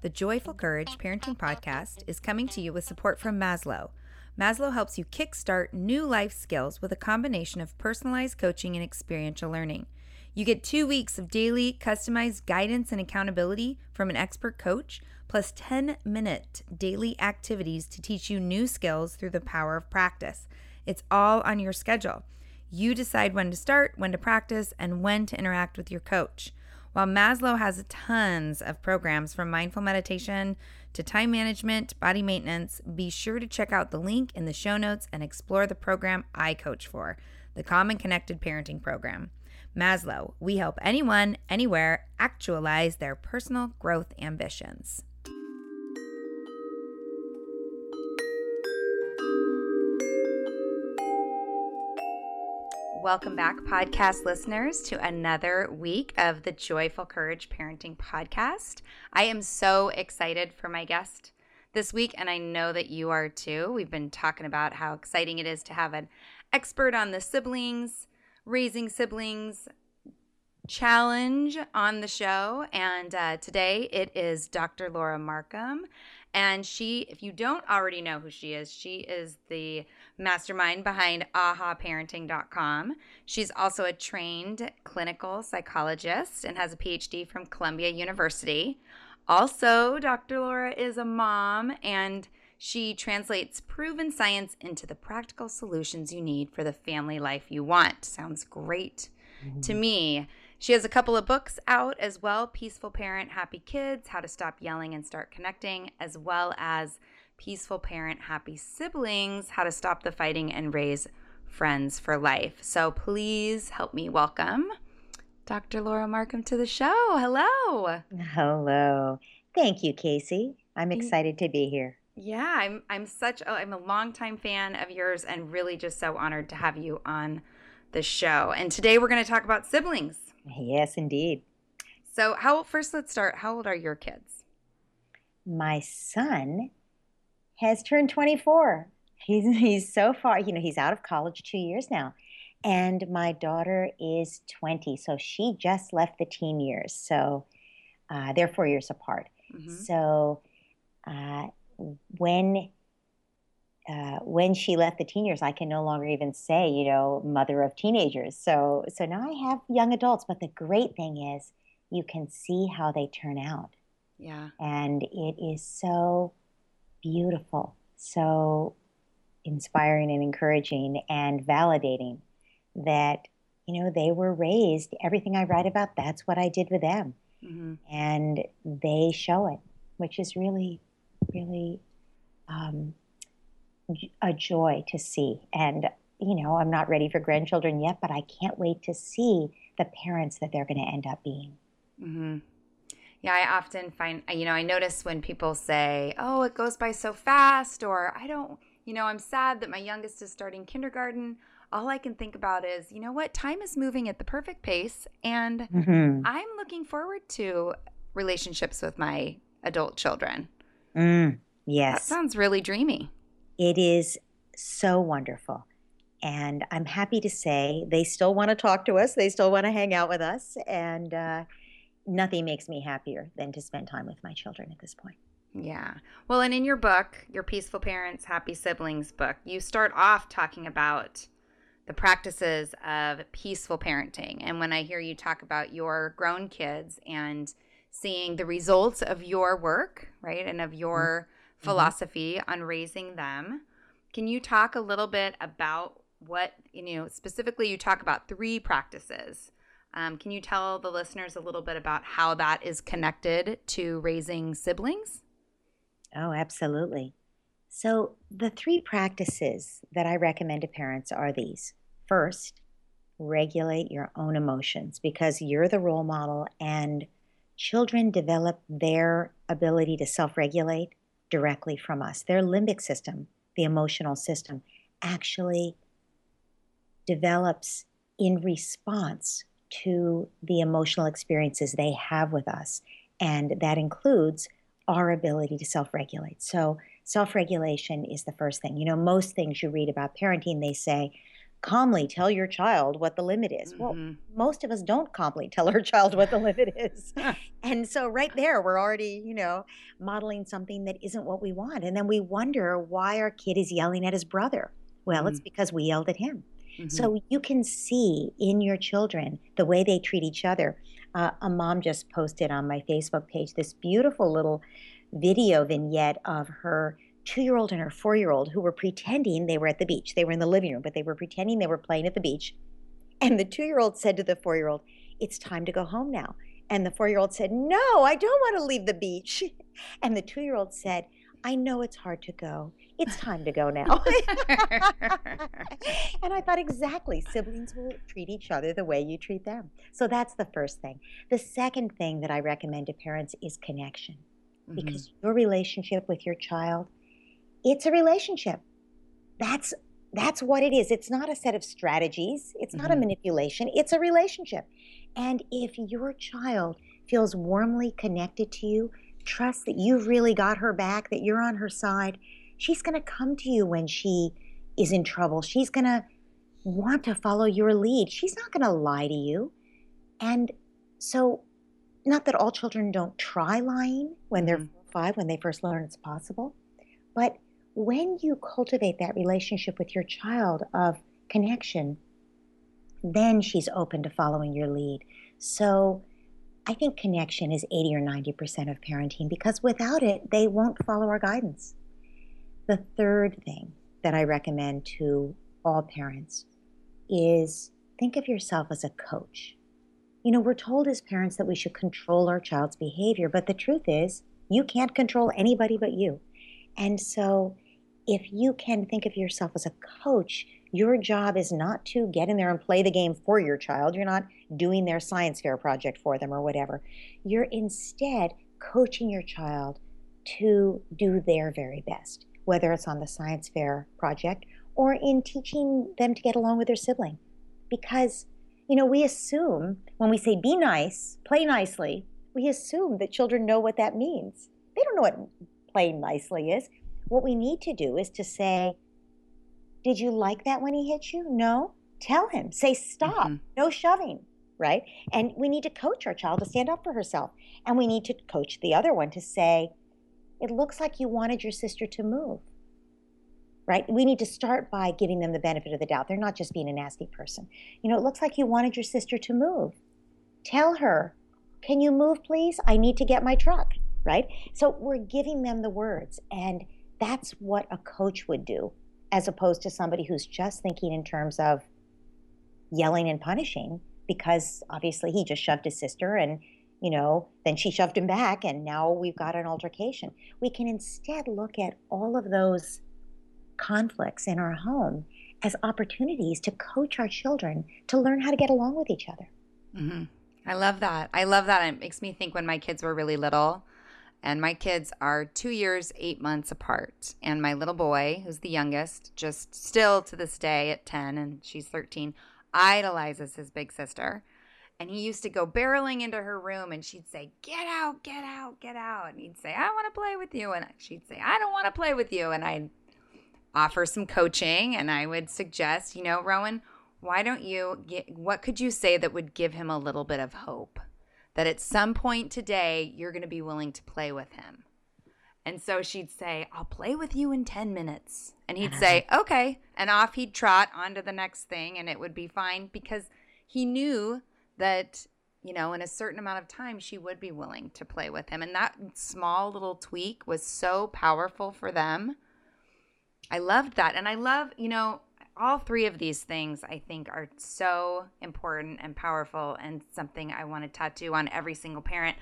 The Joyful Courage Parenting Podcast is coming to you with support from Maslow. Maslow helps you kickstart new life skills with a combination of personalized coaching and experiential learning. You get two weeks of daily customized guidance and accountability from an expert coach, plus 10 minute daily activities to teach you new skills through the power of practice. It's all on your schedule. You decide when to start, when to practice, and when to interact with your coach. While Maslow has tons of programs from mindful meditation to time management, body maintenance, be sure to check out the link in the show notes and explore the program I coach for, the Common Connected Parenting Program. Maslow, we help anyone, anywhere actualize their personal growth ambitions. Welcome back, podcast listeners, to another week of the Joyful Courage Parenting Podcast. I am so excited for my guest this week, and I know that you are too. We've been talking about how exciting it is to have an expert on the siblings, raising siblings challenge on the show. And uh, today it is Dr. Laura Markham. And she, if you don't already know who she is, she is the mastermind behind ahaparenting.com. She's also a trained clinical psychologist and has a PhD from Columbia University. Also, Dr. Laura is a mom and she translates proven science into the practical solutions you need for the family life you want. Sounds great mm-hmm. to me. She has a couple of books out as well Peaceful Parent, Happy Kids, How to Stop Yelling and Start Connecting, as well as Peaceful Parent, Happy Siblings, How to Stop the Fighting and Raise Friends for Life. So please help me welcome Dr. Laura Markham to the show. Hello. Hello. Thank you, Casey. I'm excited to be here. Yeah, I'm I'm such a, I'm a longtime fan of yours and really just so honored to have you on the show. And today we're going to talk about siblings. Yes, indeed. So, how first let's start. How old are your kids? My son has turned 24. He's he's so far, you know, he's out of college 2 years now. And my daughter is 20, so she just left the teen years. So, uh, they're 4 years apart. Mm-hmm. So, uh, when uh, when she left the teen years, I can no longer even say, you know, mother of teenagers. So, so now I have young adults. But the great thing is, you can see how they turn out. Yeah. And it is so beautiful, so inspiring and encouraging and validating that you know they were raised. Everything I write about, that's what I did with them, mm-hmm. and they show it, which is really, really. Um, a joy to see. And, you know, I'm not ready for grandchildren yet, but I can't wait to see the parents that they're going to end up being. Mm-hmm. Yeah, I often find, you know, I notice when people say, oh, it goes by so fast, or I don't, you know, I'm sad that my youngest is starting kindergarten. All I can think about is, you know what, time is moving at the perfect pace. And mm-hmm. I'm looking forward to relationships with my adult children. Mm. Yes. That sounds really dreamy. It is so wonderful. And I'm happy to say they still want to talk to us. They still want to hang out with us. And uh, nothing makes me happier than to spend time with my children at this point. Yeah. Well, and in your book, your Peaceful Parents, Happy Siblings book, you start off talking about the practices of peaceful parenting. And when I hear you talk about your grown kids and seeing the results of your work, right, and of your mm-hmm. philosophy on raising them, can you talk a little bit about what, you know, specifically you talk about three practices. Um, can you tell the listeners a little bit about how that is connected to raising siblings? Oh, absolutely. So, the three practices that I recommend to parents are these. First, regulate your own emotions because you're the role model, and children develop their ability to self regulate directly from us. Their limbic system, the emotional system, actually develops in response to the emotional experiences they have with us. And that includes our ability to self regulate. So, self regulation is the first thing. You know, most things you read about parenting, they say, calmly tell your child what the limit is. Mm-hmm. Well, most of us don't calmly tell our child what the limit is. and so, right there, we're already, you know, modeling something that isn't what we want. And then we wonder why our kid is yelling at his brother. Well, mm-hmm. it's because we yelled at him. Mm-hmm. So, you can see in your children the way they treat each other. Uh, a mom just posted on my Facebook page this beautiful little video vignette of her two year old and her four year old who were pretending they were at the beach. They were in the living room, but they were pretending they were playing at the beach. And the two year old said to the four year old, It's time to go home now. And the four year old said, No, I don't want to leave the beach. And the two year old said, I know it's hard to go. It's time to go now. and I thought, exactly, siblings will treat each other the way you treat them. So that's the first thing. The second thing that I recommend to parents is connection. Mm-hmm. Because your relationship with your child, it's a relationship. That's that's what it is. It's not a set of strategies. It's not mm-hmm. a manipulation. It's a relationship. And if your child feels warmly connected to you, trust that you've really got her back, that you're on her side, she's going to come to you when she is in trouble. She's going to want to follow your lead. She's not going to lie to you. And so, not that all children don't try lying when they're mm-hmm. five, when they first learn it's possible, but when you cultivate that relationship with your child of connection, then she's open to following your lead. So, I think connection is 80 or 90% of parenting because without it, they won't follow our guidance. The third thing that I recommend to all parents is think of yourself as a coach. You know, we're told as parents that we should control our child's behavior, but the truth is, you can't control anybody but you. And so, if you can think of yourself as a coach, your job is not to get in there and play the game for your child. You're not doing their science fair project for them or whatever. You're instead coaching your child to do their very best whether it's on the science fair project or in teaching them to get along with their sibling. Because, you know, we assume when we say be nice, play nicely, we assume that children know what that means. They don't know what play nicely is. What we need to do is to say, Did you like that when he hit you? No. Tell him. Say stop. Mm-hmm. No shoving. Right? And we need to coach our child to stand up for herself. And we need to coach the other one to say, it looks like you wanted your sister to move. Right? We need to start by giving them the benefit of the doubt. They're not just being a nasty person. You know, it looks like you wanted your sister to move. Tell her, can you move, please? I need to get my truck. Right? So we're giving them the words. And that's what a coach would do, as opposed to somebody who's just thinking in terms of yelling and punishing because obviously he just shoved his sister and you know, then she shoved him back and now we've got an altercation. We can instead look at all of those conflicts in our home as opportunities to coach our children to learn how to get along with each other. Mm-hmm. I love that. I love that. It makes me think when my kids were really little, and my kids are two years, eight months apart. And my little boy, who's the youngest, just still to this day at 10, and she's 13, idolizes his big sister And he used to go barreling into her room and she'd say, Get out, get out, get out. And he'd say, I want to play with you. And she'd say, I don't want to play with you. And I'd offer some coaching and I would suggest, you know, Rowan, why don't you get, what could you say that would give him a little bit of hope? That at some point today, you're going to be willing to play with him. And so she'd say, I'll play with you in 10 minutes. And he'd say, okay. And off he'd trot onto the next thing and it would be fine because he knew that, you know, in a certain amount of time, she would be willing to play with him. And that small little tweak was so powerful for them. I loved that. And I love, you know, all three of these things I think are so important and powerful and something I want to tattoo on every single parent.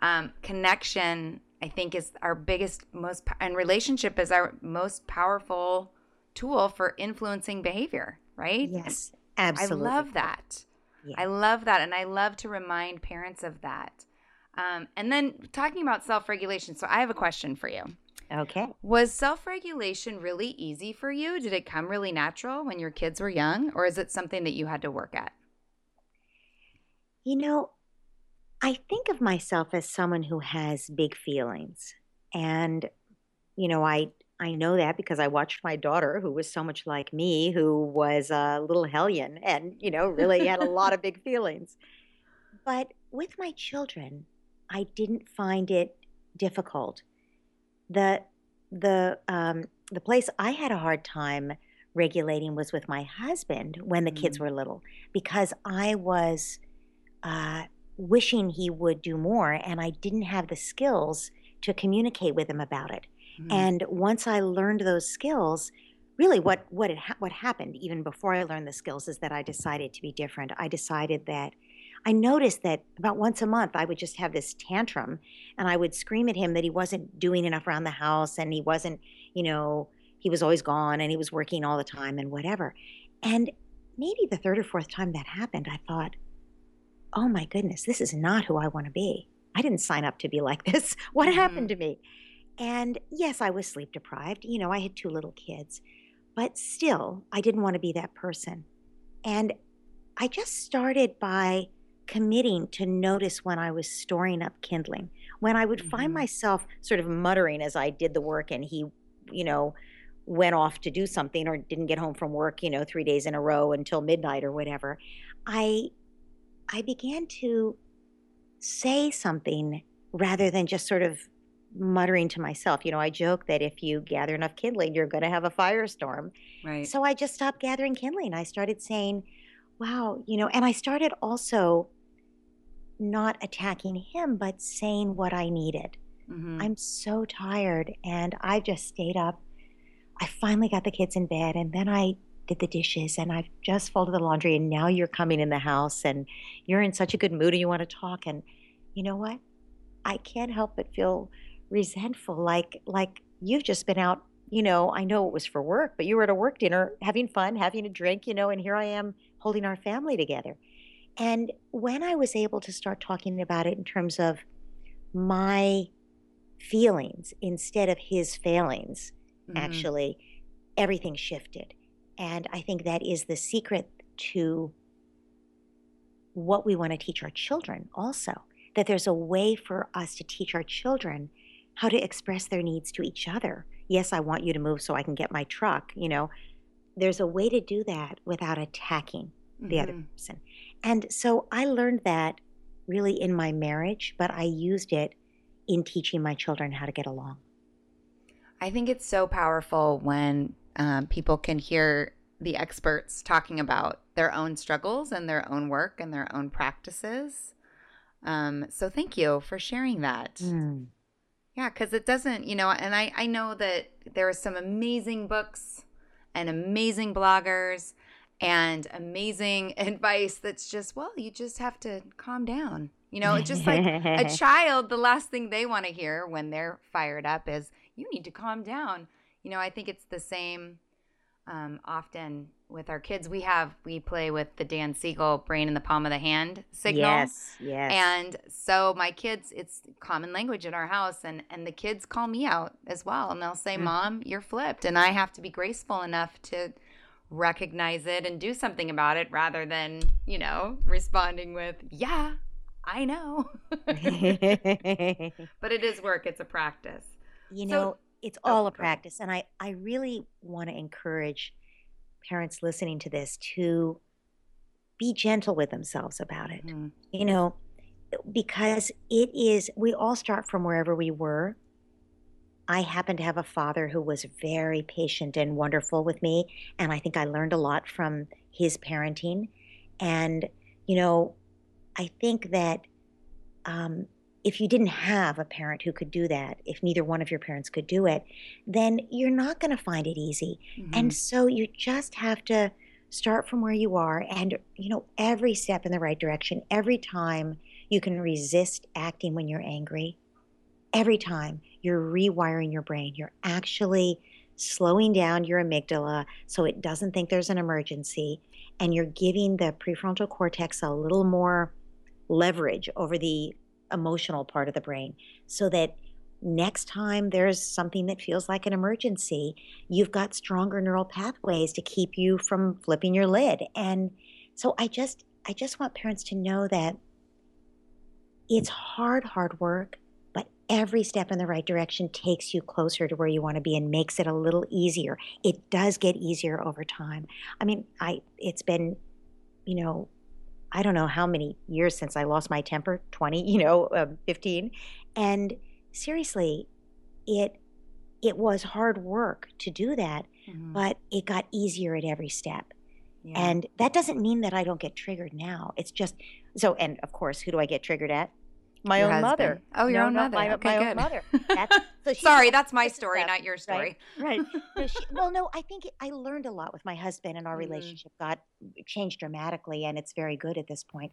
Um, connection, I think, is our biggest, most, and relationship is our most powerful tool for influencing behavior, right? Yes, absolutely. I love that. Yeah. I love that. And I love to remind parents of that. Um, and then talking about self regulation. So I have a question for you. Okay. Was self regulation really easy for you? Did it come really natural when your kids were young, or is it something that you had to work at? You know, I think of myself as someone who has big feelings. And, you know, I, I know that because I watched my daughter, who was so much like me, who was a little hellion and, you know, really had a lot of big feelings. But with my children, I didn't find it difficult the the um, the place I had a hard time regulating was with my husband when the mm-hmm. kids mm. were little because I was uh, wishing he would do more and I didn't have the skills to communicate with him about it. Mm-hmm. And once I learned those skills, really what what it ha- what happened even before I learned the skills is that I decided to be different. I decided that I noticed that about once a month I would just have this tantrum and I would scream at him that he wasn't doing enough around the house and he wasn't, you know, he was always gone and he was working all the time and whatever. And maybe the third or fourth time that happened, I thought, oh my goodness, this is not who I want to be. I didn't sign up to be like this. What mm-hmm. happened to me? And yes, I was sleep deprived. You know, I had two little kids, but still, I didn't want to be that person. And I just started by committing to notice when I was storing up kindling. When I would mm-hmm. find myself sort of muttering as I did the work and he, you know, went off to do something or didn't get home from work, you know, 3 days in a row until midnight or whatever, I I began to say something rather than just sort of muttering to myself. You know, I joke that if you gather enough kindling, you're going to have a firestorm. Right. So I just stopped gathering kindling. I started saying, wow, you know, and I started also not attacking him, but saying what I needed. Mm-hmm. I'm so tired and I just stayed up. I finally got the kids in bed and then I did the dishes and I've just folded the laundry and now you're coming in the house and you're in such a good mood and you want to talk and you know what? I can't help but feel resentful like like you've just been out, you know, I know it was for work, but you were at a work dinner having fun, having a drink, you know, and here I am holding our family together. And when I was able to start talking about it in terms of my feelings instead of his failings, mm-hmm. actually, everything shifted. And I think that is the secret to what we want to teach our children also that there's a way for us to teach our children how to express their needs to each other. Yes, I want you to move so I can get my truck, you know. There's a way to do that without attacking the mm-hmm. other person. And so I learned that really in my marriage, but I used it in teaching my children how to get along. I think it's so powerful when um, people can hear the experts talking about their own struggles and their own work and their own practices. Um, so thank you for sharing that. Mm. Yeah, because it doesn't, you know, and I, I know that there are some amazing books and amazing bloggers and amazing advice that's just, well, you just have to calm down. You know, it's just like a child, the last thing they want to hear when they're fired up is, you need to calm down. You know, I think it's the same um, often with our kids. We have, we play with the Dan Siegel brain in the palm of the hand signal. Yes, yes. And so my kids, it's common language in our house, and, and the kids call me out as well. And they'll say, mm-hmm. Mom, you're flipped. And I have to be graceful enough to recognize it and do something about it rather than, you know, responding with, yeah, I know. but it is work, it's a practice. You know, so, it's oh, all a practice. And I, I really want to encourage parents listening to this to be gentle with themselves about it. Mm. You know, because it is, we all start from wherever we were. I happen to have a father who was very patient and wonderful with me. And I think I learned a lot from his parenting. And, you know, I think that um, if you didn't have a parent who could do that, if neither one of your parents could do it, then you're not going to find it easy. Mm-hmm. And so you just have to start from where you are and, you know, every step in the right direction, every time you can resist acting when you're angry, every time you're rewiring your brain, you're actually slowing down your amygdala so it doesn't think there's an emergency, and you're giving the prefrontal cortex a little more leverage over the emotional part of the brain so that next time there's something that feels like an emergency, you've got stronger neural pathways to keep you from flipping your lid. And so I just I just want parents to know that it's hard hard work, but every step in the right direction takes you closer to where you want to be and makes it a little easier. It does get easier over time. I mean, I it's been you know I don't know how many years since I lost my temper 20, you know, uh, 15. And seriously, it it was hard work to do that, mm-hmm. but it got easier at every step. Yeah. And that doesn't mean that I don't get triggered now. It's just so and of course, who do I get triggered at? My your own husband. mother. Oh, your no, own mother. My, okay, my good. own mother. That's, so Sorry, that's my story, not your story. Right. right. No, she, well, no, I think I learned a lot with my husband, and our mm-hmm. relationship got changed dramatically, and it's very good at this point.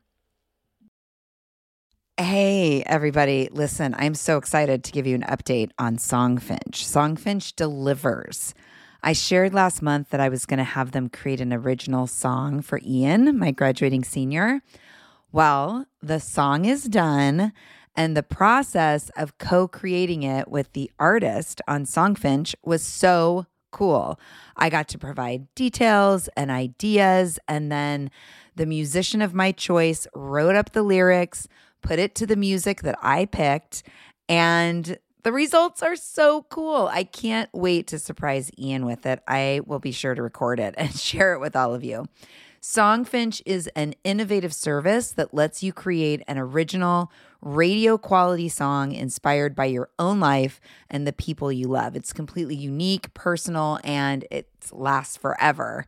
Hey, everybody. Listen, I'm so excited to give you an update on Songfinch. Songfinch delivers. I shared last month that I was going to have them create an original song for Ian, my graduating senior. Well, the song is done, and the process of co creating it with the artist on Songfinch was so cool. I got to provide details and ideas, and then the musician of my choice wrote up the lyrics put it to the music that I picked, and the results are so cool. I can't wait to surprise Ian with it. I will be sure to record it and share it with all of you. Songfinch is an innovative service that lets you create an original radio quality song inspired by your own life and the people you love. It's completely unique, personal, and it lasts forever.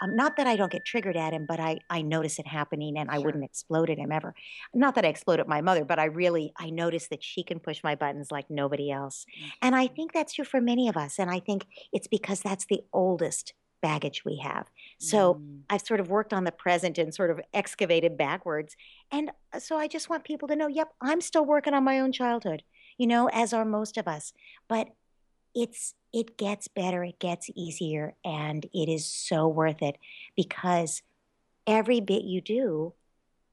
Um, not that I don't get triggered at him, but I, I notice it happening and I wouldn't explode at him ever. Not that I explode at my mother, but I really, I notice that she can push my buttons like nobody else. And I think that's true for many of us. And I think it's because that's the oldest baggage we have. So Mm. I've sort of worked on the present and sort of excavated backwards. And uh, so I just want people to know, yep, I'm still working on my own childhood, you know, as are most of us. But it's it gets better, it gets easier, and it is so worth it because every bit you do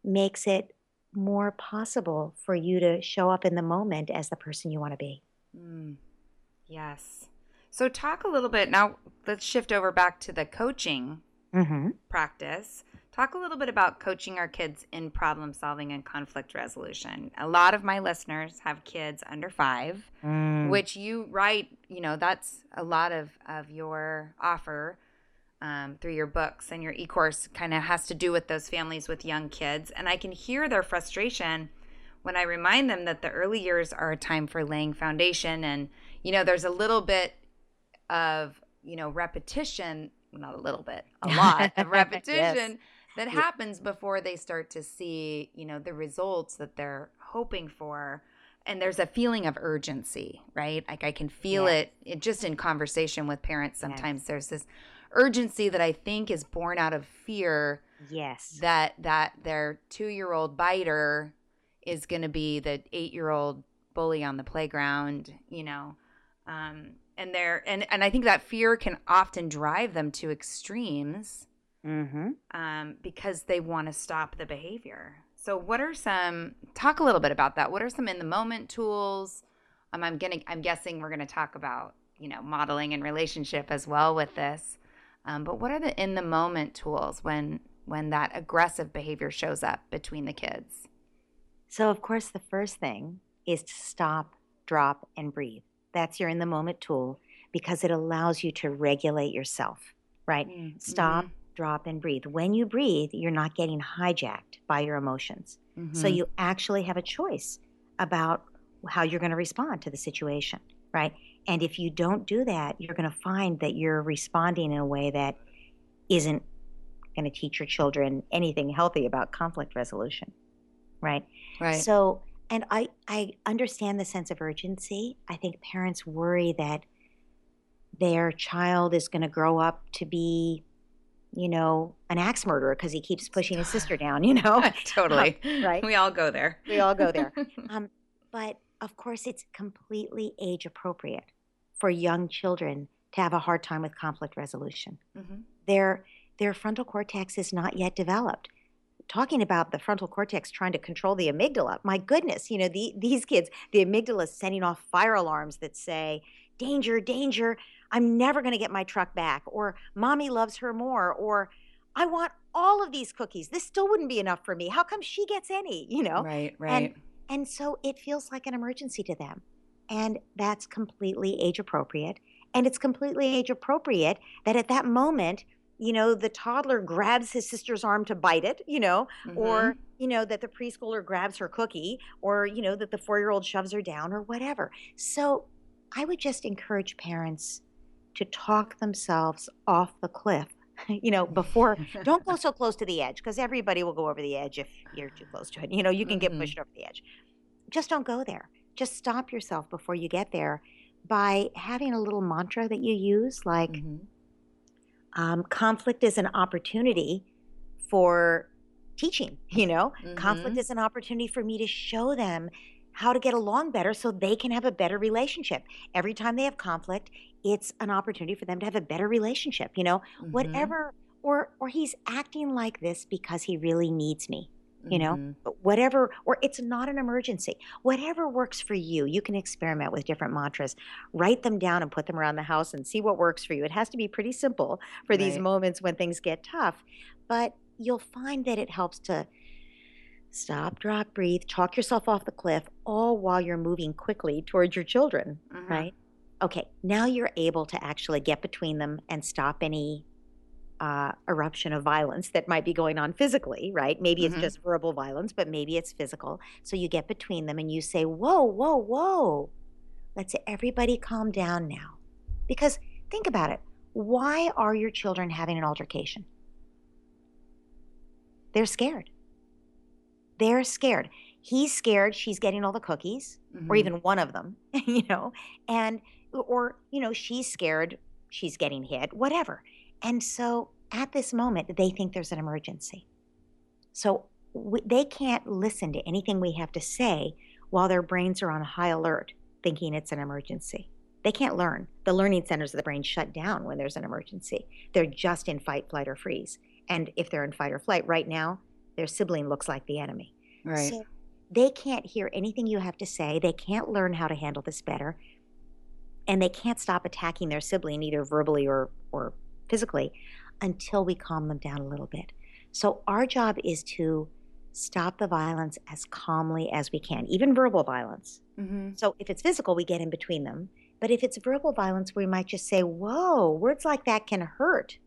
makes it more possible for you to show up in the moment as the person you want to be. Mm. Yes. So, talk a little bit now. Let's shift over back to the coaching Mm-hmm. practice. Talk a little bit about coaching our kids in problem solving and conflict resolution. A lot of my listeners have kids under five, Mm. which you write, you know, that's a lot of, of your offer um, through your books and your e course kind of has to do with those families with young kids. And I can hear their frustration when I remind them that the early years are a time for laying foundation. And, you know, there's a little bit of, you know, repetition, not a little bit, a lot of repetition that happens before they start to see, you know, the results that they're hoping for. And there's a feeling of urgency, right? Like I can feel Yes. it, it just in conversation with parents. Sometimes there's this urgency that I think is born out of fear Yes. that that their two year old biter is going to be the eight year old bully on the playground, you know, um, and they're and and I think that fear can often drive them to extremes mm-hmm. um, because they want to stop the behavior. So, what are some? Talk a little bit about that. What are some in the moment tools? Um, I'm gonna. I'm guessing we're gonna talk about you know modeling and relationship as well with this. Um, but what are the in the moment tools when when that aggressive behavior shows up between the kids? So, of course, the first thing is to stop, drop, and breathe. That's your in the moment tool because it allows you to regulate yourself, right? Stop, drop, and breathe. When you breathe, you're not getting hijacked by your emotions. So, Mhm. you actually have a choice about how you're going to respond to the situation, right? And if you don't do that, you're going to find that you're responding in a way that isn't going to teach your children anything healthy about conflict resolution, right? right. So, and I I understand the sense of urgency. I think parents worry that their child is going to grow up to be, you know, an axe murderer because he keeps pushing his sister down. You know, totally. right. We all go there. we all go there. Um, but of course, it's completely age appropriate for young children to have a hard time with conflict resolution. Mhm. Their their frontal cortex is not yet developed. Talking about the frontal cortex trying to control the amygdala, my goodness, you know, the, these kids, the amygdala is sending off fire alarms that say, danger, danger, I'm never going to get my truck back, or mommy loves her more, or I want all of these cookies. This still wouldn't be enough for me. How come she gets any? You know? Right. Right. And so it feels like an emergency to them. And that's completely age appropriate. And it's completely age appropriate that at that moment, you know, the toddler grabs his sister's arm to bite it, you know, Mhm. or, you know, that the preschooler grabs her cookie, or, you know, that the four year old shoves her down, or whatever. So I would just encourage parents to talk themselves off the cliff, you know, before don't go so close to the edge because everybody will go over the edge if you're too close to it. You know, you can Mhm. get pushed over the edge. Just don't go there. Just stop yourself before you get there by having a little mantra that you use like Mhm. um, conflict is an opportunity for teaching, you know? Conflict Mhm. is an opportunity for me to show them how to get along better so they can have a better relationship. Every time they have conflict, it's an opportunity for them to have a better relationship, you know? Mhm. whatever or or he's acting like this because he really needs me you know Mhm. whatever or it's not an emergency whatever works for you you can experiment with different mantras write them down and put them around the house and see what works for you it has to be pretty simple for these moments when things get tough but you'll find that it helps to stop drop breathe talk yourself off the cliff all while you're moving quickly towards your children Mhm. right okay now you're able to actually get between them and stop any uh, eruption of violence that might be going on physically, right? Maybe it's Mhm. just verbal violence, but maybe it's physical. So you get between them and you say, Whoa, whoa, whoa. Let's everybody calm down now. Because think about it. Why are your children having an altercation? They're scared. They're scared. He's scared she's getting all the cookies, or Mhm. even one of them, you know, and, or, you know, she's scared she's getting hit, whatever. And so at this moment, they think there's an emergency. So we, they can't listen to anything we have to say while their brains are on high alert, thinking it's an emergency. They can't learn. The learning centers of the brain shut down when there's an emergency. They're just in fight, flight, or freeze. And if they're in fight or flight right now, their sibling looks like the enemy. Right. So they can't hear anything you have to say. They can't learn how to handle this better. And they can't stop attacking their sibling either verbally or, or physically until we calm them down a little bit. So our job is to stop the violence as calmly as we can, even verbal violence. hmm So if it's physical, we get in between them. But if it's verbal violence, we might just say, Whoa, words like that can hurt.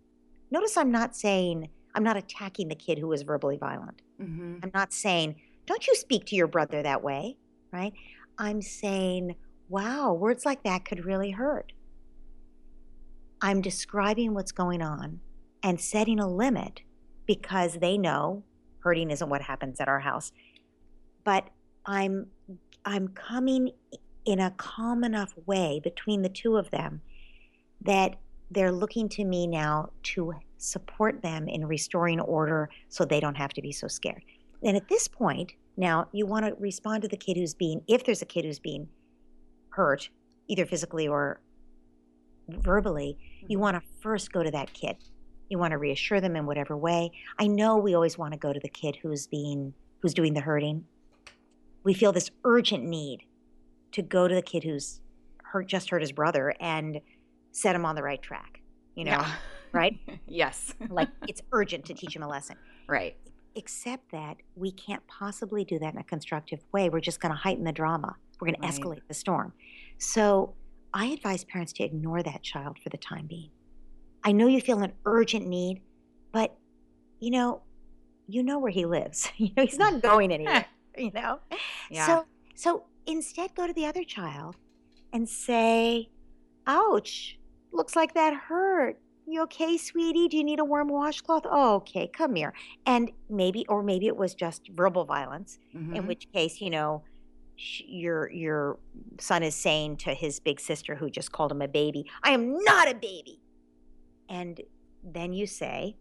Notice I'm not saying, I'm not attacking the kid who was verbally violent. hmm I'm not saying, don't you speak to your brother that way, right? I'm saying, wow, words like that could really hurt. I'm describing what's going on and setting a limit because they know hurting isn't what happens at our house. But I'm I'm coming in a calm enough way between the two of them that they're looking to me now to support them in restoring order so they don't have to be so scared. And at this point, now you want to respond to the kid who's being, if there's a kid who's being hurt, either physically or verbally, you mm-hmm. want to first go to that kid. You want to reassure them in whatever way. I know we always want to go to the kid who's being, who's doing the hurting. We feel this urgent need to go to the kid who's hurt, just hurt his brother and set him on the right track, you know, Yeah. right? yes. Like it's urgent to teach him a lesson. right. except that we can't possibly do that in a constructive way. We're just going to heighten the drama. We're going Right. to escalate the storm. So I advise parents to ignore that child for the time being. I know you feel an urgent need, but you know, you know where he lives. you know, he's not going anywhere. you know, Yeah. so so instead, go to the other child and say, "Ouch! Looks like that hurt. You okay, sweetie? Do you need a warm washcloth? Oh, okay, come here." And maybe, or maybe it was just verbal violence. In Mhm. which case, you know, sh- your your son is saying to his big sister, who just called him a baby, "I am not a baby." And then you say,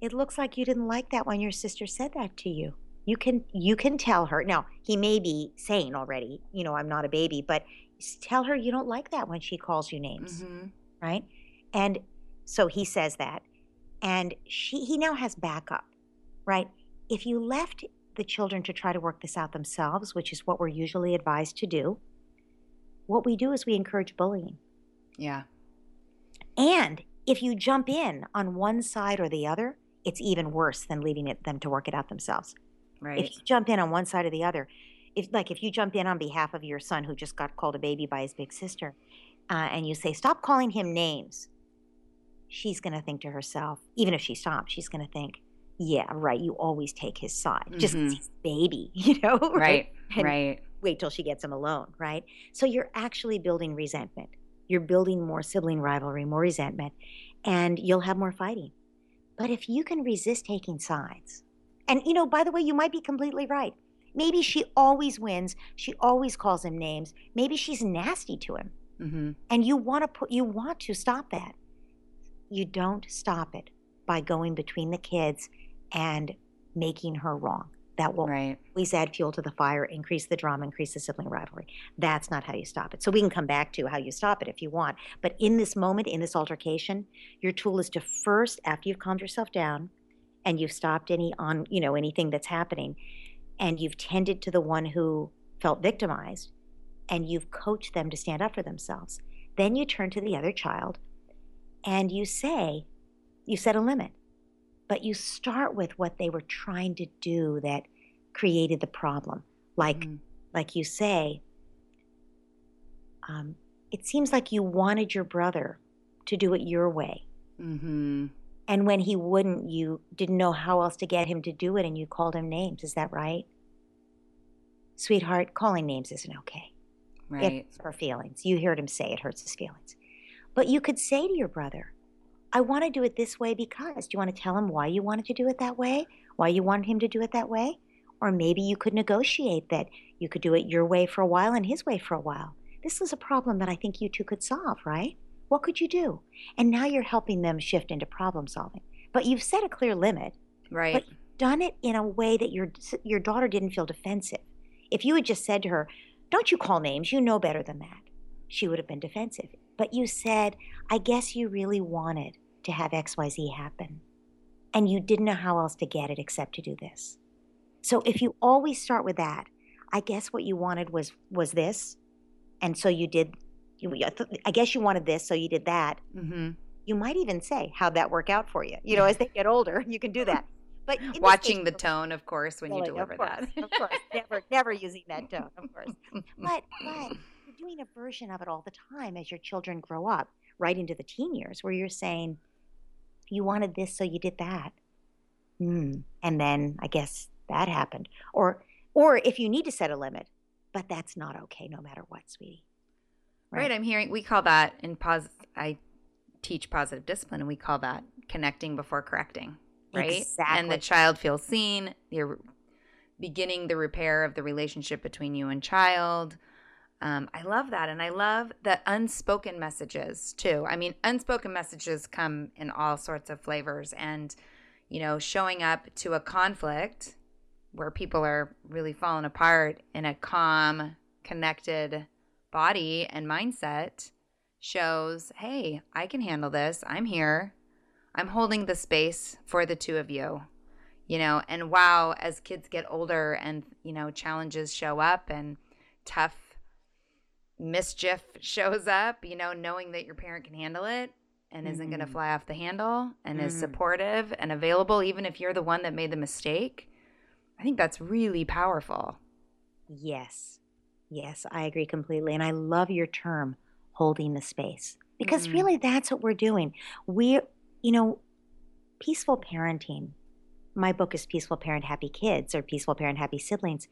"It looks like you didn't like that when your sister said that to you." You can you can tell her. Now, he may be saying already, you know, I'm not a baby, but tell her you don't like that when she calls you names, Mhm. right? And so he says that and she he now has backup, right? If you left the children to try to work this out themselves, which is what we're usually advised to do, what we do is we encourage bullying. Yeah. And if you jump in on one side or the other, it's even worse than leaving it them to work it out themselves. Right. If you jump in on one side or the other, if like if you jump in on behalf of your son who just got called a baby by his big sister, uh, and you say stop calling him names, she's going to think to herself, even if she stops, she's going to think, yeah, right. You always take his side, just Mhm. he's baby, you know, right. And Right. Wait till she gets him alone, right? So you're actually building resentment. You're building more sibling rivalry, more resentment, and you'll have more fighting. But if you can resist taking sides, and you know, by the way, you might be completely right. Maybe she always wins. She always calls him names. Maybe she's nasty to him. hmm And you want to put you want to stop that. You don't stop it by going between the kids and making her wrong. That will Right. always add fuel to the fire, increase the drama, increase the sibling rivalry. That's not how you stop it. So we can come back to how you stop it if you want. But in this moment, in this altercation, your tool is to first, after you've calmed yourself down, and you've stopped any on, you know, anything that's happening and you've tended to the one who felt victimized and you've coached them to stand up for themselves. Then you turn to the other child and you say, you set a limit, but you start with what they were trying to do that created the problem. Like, mm-hmm. like you say, um, it seems like you wanted your brother to do it your way. Mm-hmm. And when he wouldn't, you didn't know how else to get him to do it and you called him names. Is that right? Sweetheart, calling names isn't okay. Right. It hurts her feelings. You heard him say it hurts his feelings. But you could say to your brother, I want to do it this way because. Do you want to tell him why you wanted to do it that way? Why you wanted him to do it that way? Or maybe you could negotiate that you could do it your way for a while and his way for a while. This is a problem that I think you two could solve, right? What could you do? And now you're helping them shift into problem solving. But you've set a clear limit. Right. But done it in a way that your your daughter didn't feel defensive. If you had just said to her, "Don't you call names, you know better than that." She would have been defensive. But you said, "I guess you really wanted to have XYZ happen." And you didn't know how else to get it except to do this. So if you always start with that, I guess what you wanted was was this, and so you did you, I guess you wanted this, so you did that. Mm-hmm. You might even say, "How'd that work out for you?" You know, as they get older, you can do that. But watching case, the tone, of course, when you deliver of course, that, of course, never, never using that tone, of course. But, but doing a version of it all the time as your children grow up, right into the teen years, where you're saying, "You wanted this, so you did that," mm. and then I guess that happened, or, or if you need to set a limit, but that's not okay, no matter what, sweetie. Right. right. I'm hearing we call that in pos I teach positive discipline and we call that connecting before correcting. Right. Exactly. And the child feels seen. You're beginning the repair of the relationship between you and child. Um, I love that. And I love the unspoken messages too. I mean, unspoken messages come in all sorts of flavors. And, you know, showing up to a conflict where people are really falling apart in a calm, connected body and mindset shows hey, I can handle this. I'm here. I'm holding the space for the two of you. You know, and wow, as kids get older and, you know, challenges show up and tough mischief shows up, you know, knowing that your parent can handle it and mm-hmm. isn't going to fly off the handle and mm-hmm. is supportive and available, even if you're the one that made the mistake, I think that's really powerful. Yes. Yes, I agree completely. And I love your term, holding the space, because mm-hmm. really that's what we're doing. We, you know, peaceful parenting. My book is Peaceful Parent Happy Kids or Peaceful Parent Happy Siblings.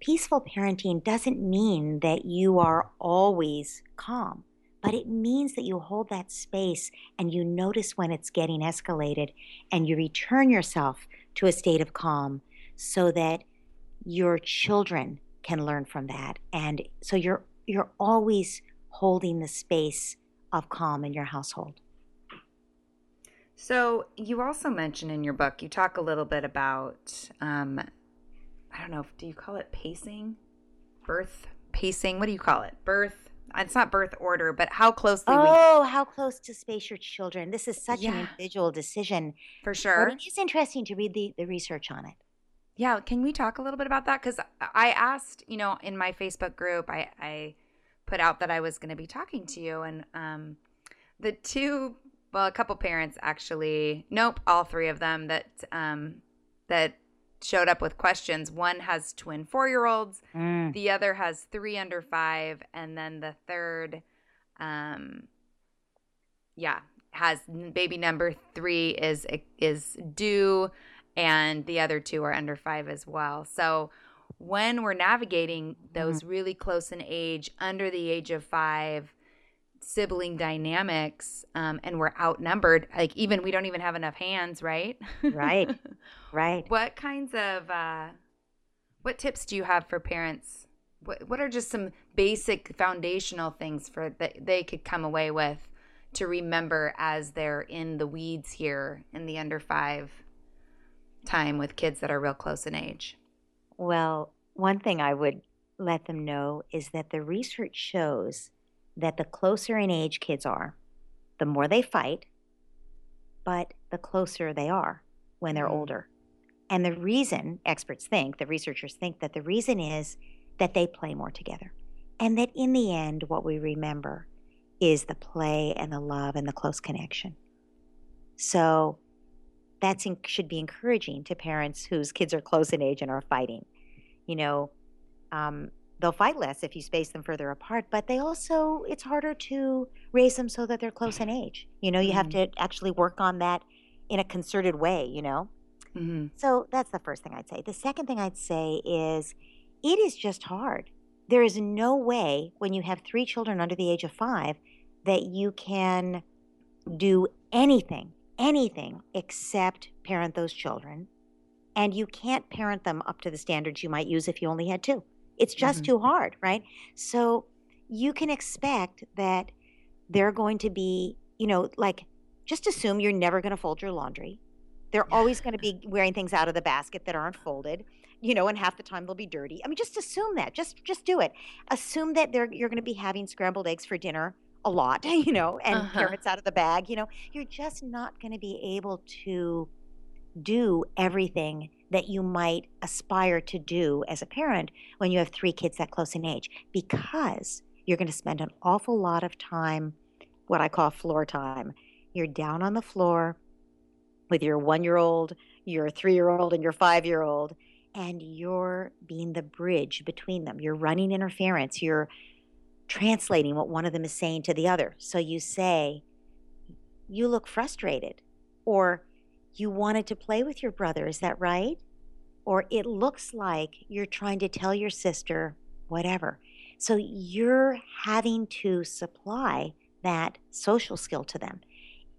Peaceful parenting doesn't mean that you are always calm, but it means that you hold that space and you notice when it's getting escalated and you return yourself to a state of calm so that your children can learn from that. And so you're you're always holding the space of calm in your household. So you also mention in your book, you talk a little bit about, um, I don't know, do you call it pacing, birth pacing? What do you call it? Birth. It's not birth order, but how closely. Oh, we... how close to space your children. This is such yeah. an individual decision. For sure. But it is interesting to read the, the research on it. Yeah, can we talk a little bit about that? Because I asked, you know, in my Facebook group, I, I put out that I was going to be talking to you, and um, the two, well, a couple parents actually, nope, all three of them that um, that showed up with questions. One has twin four year olds, mm. the other has three under five, and then the third, um, yeah, has baby number three is is due and the other two are under five as well. So when we're navigating those mm-hmm. really close in age, under the age of five, sibling dynamics, um, and we're outnumbered, like even we don't even have enough hands, right? Right. right. What kinds of uh, what tips do you have for parents? What what are just some basic foundational things for that they could come away with to remember as they're in the weeds here in the under five time with kids that are real close in age? Well, one thing I would let them know is that the research shows that the closer in age kids are, the more they fight, but the closer they are. when they're Mhm. older. And the reason experts think, the researchers think that the reason is that they play more together. And that in the end, what we remember is the play and the love and the close connection. So that should be encouraging to parents whose kids are close in age and are fighting. You know, um, they'll fight less if you space them further apart, but they also, it's harder to raise them so that they're close in age. You know, you have Mhm. to actually work on that in a concerted way, you know? Hmm So that's the first thing I'd say. The second thing I'd say is it is just hard. There is no way when you have three children under the age of five that you can do anything, anything except parent those children. And you can't parent them up to the standards you might use if you only had two. It's just Mhm. too hard, right? So you can expect that they're going to be, you know, like just assume you're never going to fold your laundry. They're always going to be wearing things out of the basket that aren't folded, you know, and half the time they'll be dirty. I mean, just assume that. Just just do it. Assume that they're you're going to be having scrambled eggs for dinner a lot, you know, and Uh-huh. carrots out of the bag, you know. You're just not going to be able to do everything that you might aspire to do as a parent when you have three kids that close in age because you're going to spend an awful lot of time what I call floor time. You're down on the floor with your 1-year-old, your 3-year-old and your 5-year-old and you're being the bridge between them. You're running interference. You're translating what one of them is saying to the other. So you say, You look frustrated, or You wanted to play with your brother. Is that right? Or it looks like you're trying to tell your sister whatever. So you're having to supply that social skill to them.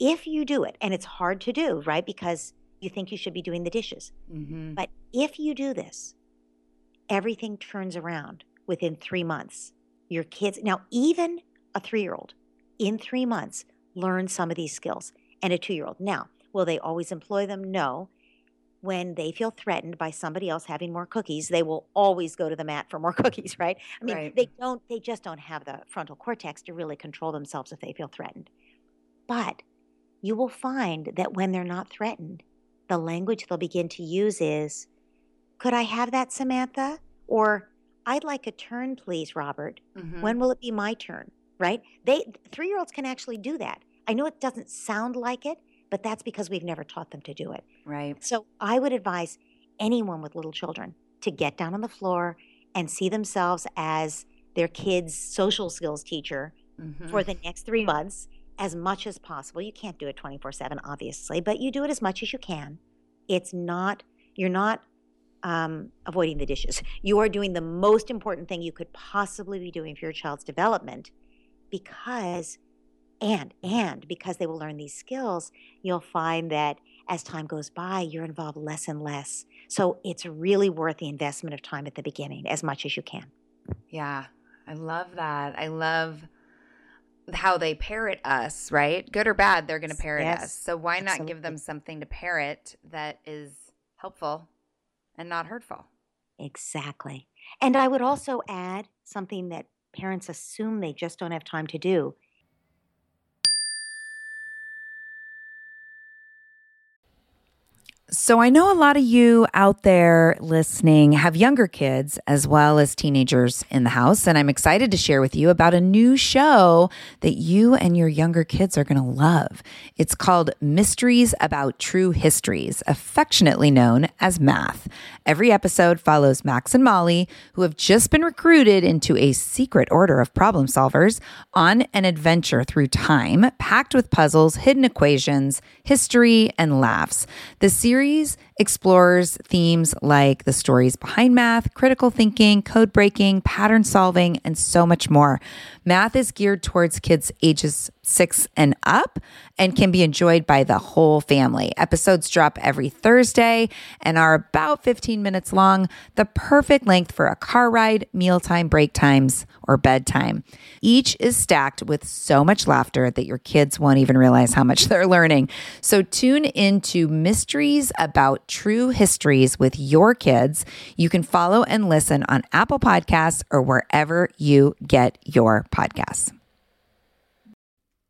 If you do it, and it's hard to do, right? Because you think you should be doing the dishes. hmm But if you do this, everything turns around within three months. Your kids, now, even a three year old in three months learns some of these skills, and a two year old. Now, will they always employ them? No. When they feel threatened by somebody else having more cookies, they will always go to the mat for more cookies, right? I mean, Right. they don't, they just don't have the frontal cortex to really control themselves if they feel threatened. But you will find that when they're not threatened, the language they'll begin to use is, Could I have that, Samantha? Or, I'd like a turn, please, Robert. hmm When will it be my turn? Right? They three year olds can actually do that. I know it doesn't sound like it, but that's because we've never taught them to do it. Right. So I would advise anyone with little children to get down on the floor and see themselves as their kids' social skills teacher hmm for the next three months as much as possible. You can't do it 24 7, obviously, but you do it as much as you can. It's not, you're not um, avoiding the dishes. You are doing the most important thing you could possibly be doing for your child's development because, and, and because they will learn these skills, you'll find that as time goes by, you're involved less and less. So it's really worth the investment of time at the beginning as much as you can. Yeah, I love that. I love how they parrot us, right? Good or bad, they're going to parrot Yes, us. So why not give them something to parrot that is helpful and not hurtful? Exactly. And I would also add something that parents assume they just don't have time to do. So I know a lot of you out there listening have younger kids as well as teenagers in the house. And I'm excited to share with you about a new show that you and your younger kids are going to love. It's called Mysteries About True Histories, affectionately known as Math. Every episode follows Max and Molly, who have just been recruited into a secret order of problem solvers, on an adventure through time, packed with puzzles, hidden equations, history, and laughs. The series series explores themes like the stories behind math, critical thinking, code breaking, pattern solving, and so much more. Math is geared towards kids ages six and up and can be enjoyed by the whole family. Episodes drop every Thursday and are about 15 minutes long, the perfect length for a car ride, mealtime, break times, or bedtime. Each is stacked with so much laughter that your kids won't even realize how much they're learning. So tune into Mysteries About True Histories with your kids. You can follow and listen on Apple Podcasts or wherever you get your podcasts.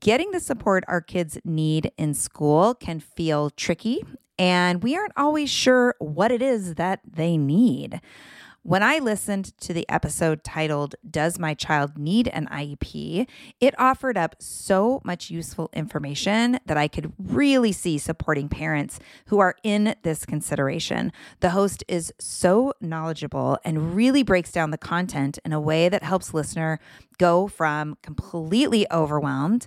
Getting the support our kids need in school can feel tricky, and we aren't always sure what it is that they need. When I listened to the episode titled, Does My Child Need an IEP? it offered up so much useful information that I could really see supporting parents who are in this consideration. The host is so knowledgeable and really breaks down the content in a way that helps listener go from completely overwhelmed